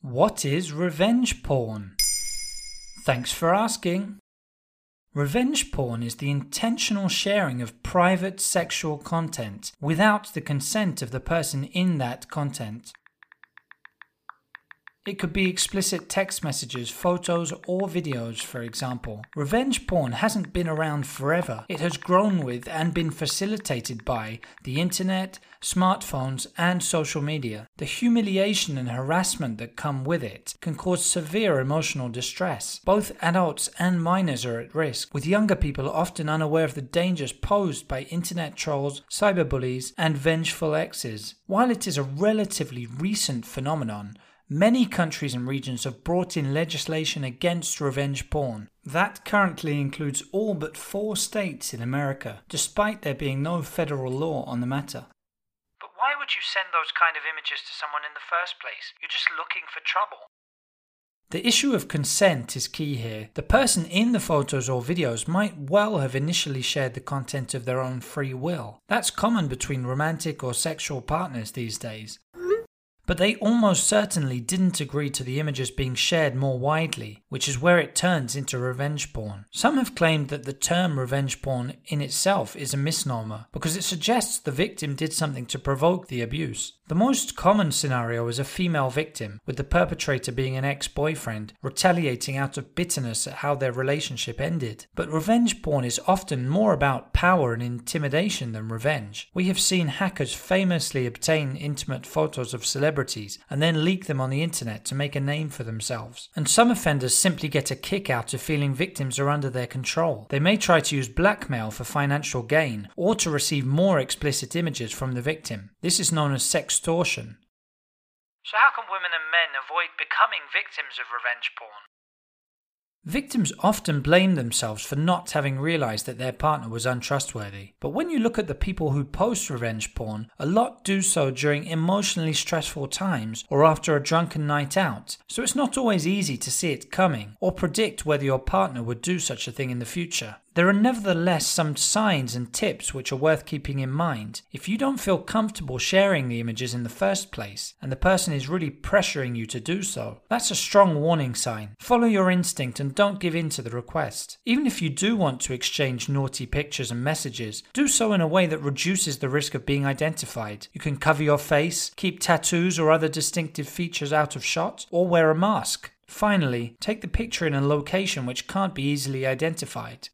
What is revenge porn? Thanks for asking. Revenge porn is the intentional sharing of private sexual content without the consent of the person in that content. It could be explicit text messages, photos, or videos, for example. Revenge porn hasn't been around forever. It has grown with and been facilitated by the internet, smartphones, and social media. The humiliation and harassment that come with it can cause severe emotional distress. Both adults and minors are at risk, with younger people often unaware of the dangers posed by internet trolls, cyberbullies, and vengeful exes. While it is a relatively recent phenomenon, Many countries and regions have brought in legislation against revenge porn. That currently includes all but four states in America, despite there being no federal law on the matter. But why would you send those kind of images to someone in the first place? You're just looking for trouble. The issue of consent is key here. The person in the photos or videos might well have initially shared the content of their own free will. That's common between romantic or sexual partners these days. But they almost certainly didn't agree to the images being shared more widely, which is where it turns into revenge porn. Some have claimed that the term revenge porn in itself is a misnomer because it suggests the victim did something to provoke the abuse. The most common scenario is a female victim, with the perpetrator being an ex boyfriend, retaliating out of bitterness at how their relationship ended. But revenge porn is often more about power and intimidation than revenge. We have seen hackers famously obtain intimate photos of celebrities and then leak them on the internet to make a name for themselves. And some offenders simply get a kick out of feeling victims are under their control. They may try to use blackmail for financial gain or to receive more explicit images from the victim. This is known as sextortion. So, how can women and men avoid becoming victims of revenge porn? Victims often blame themselves for not having realized that their partner was untrustworthy. But when you look at the people who post revenge porn, a lot do so during emotionally stressful times or after a drunken night out. So it's not always easy to see it coming or predict whether your partner would do such a thing in the future. There are nevertheless some signs and tips which are worth keeping in mind. If you don't feel comfortable sharing the images in the first place, and the person is really pressuring you to do so, that's a strong warning sign. Follow your instinct and don't give in to the request. Even if you do want to exchange naughty pictures and messages, do so in a way that reduces the risk of being identified. You can cover your face, keep tattoos or other distinctive features out of shot, or wear a mask. Finally, take the picture in a location which can't be easily identified.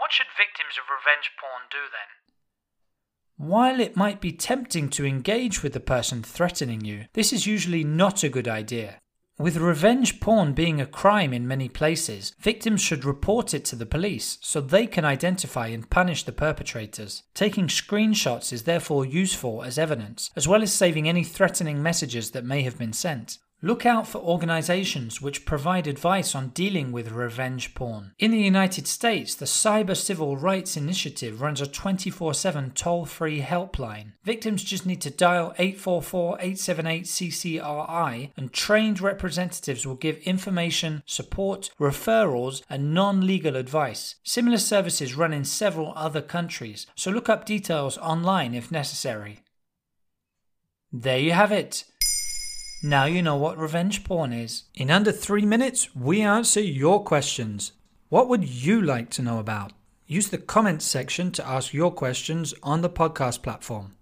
What should victims of revenge porn do then? While it might be tempting to engage with the person threatening you, this is usually not a good idea. With revenge porn being a crime in many places, victims should report it to the police so they can identify and punish the perpetrators. Taking screenshots is therefore useful as evidence, as well as saving any threatening messages that may have been sent. Look out for organizations which provide advice on dealing with revenge porn. In the United States, the Cyber Civil Rights Initiative runs a 24 7 toll free helpline. Victims just need to dial 844 878 CCRI, and trained representatives will give information, support, referrals, and non legal advice. Similar services run in several other countries, so look up details online if necessary. There you have it. Now you know what revenge porn is. In under three minutes, we answer your questions. What would you like to know about? Use the comments section to ask your questions on the podcast platform.